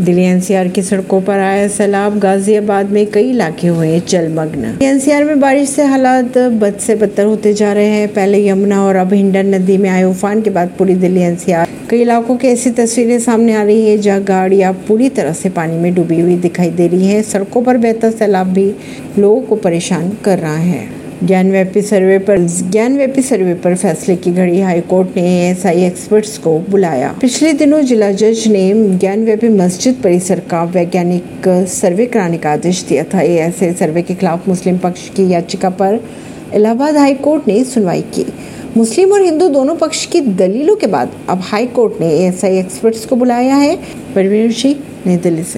Delhi NCR की सड़कों पर आया सैलाब, गाजियाबाद में कई इलाके हुए जलमग्न। एनसीआर में बारिश से हालात बद से बदतर होते जा रहे हैं। पहले यमुना और अब हिंडन नदी में आए उफान के बाद पूरी दिल्ली एनसीआर। कई इलाकों की ऐसी तस्वीरें सामने आ रही है, जहाँ गाड़ियाँ पूरी तरह से पानी में डूबी हुई दिखाई दे रही है। सड़कों पर बेहतर सैलाब भी लोगों को परेशान कर रहा है। ज्ञानव्यापी सर्वे पर ज्ञानव्यापी सर्वे पर फैसले की घड़ी हाईकोर्ट ने एएसआई एक्सपर्ट्स को बुलाया। पिछले दिनों जिला जज ने ज्ञानव्यापी मस्जिद परिसर का वैज्ञानिक सर्वे कराने का आदेश दिया था। ऐसे सर्वे के खिलाफ मुस्लिम पक्ष की याचिका पर इलाहाबाद हाईकोर्ट ने सुनवाई की। मुस्लिम और हिंदू दोनों पक्ष की दलीलों के बाद अब हाई कोर्ट ने एएसआई एक्सपर्ट्स को बुलाया है। परवीन सिंह नई दिल्ली से।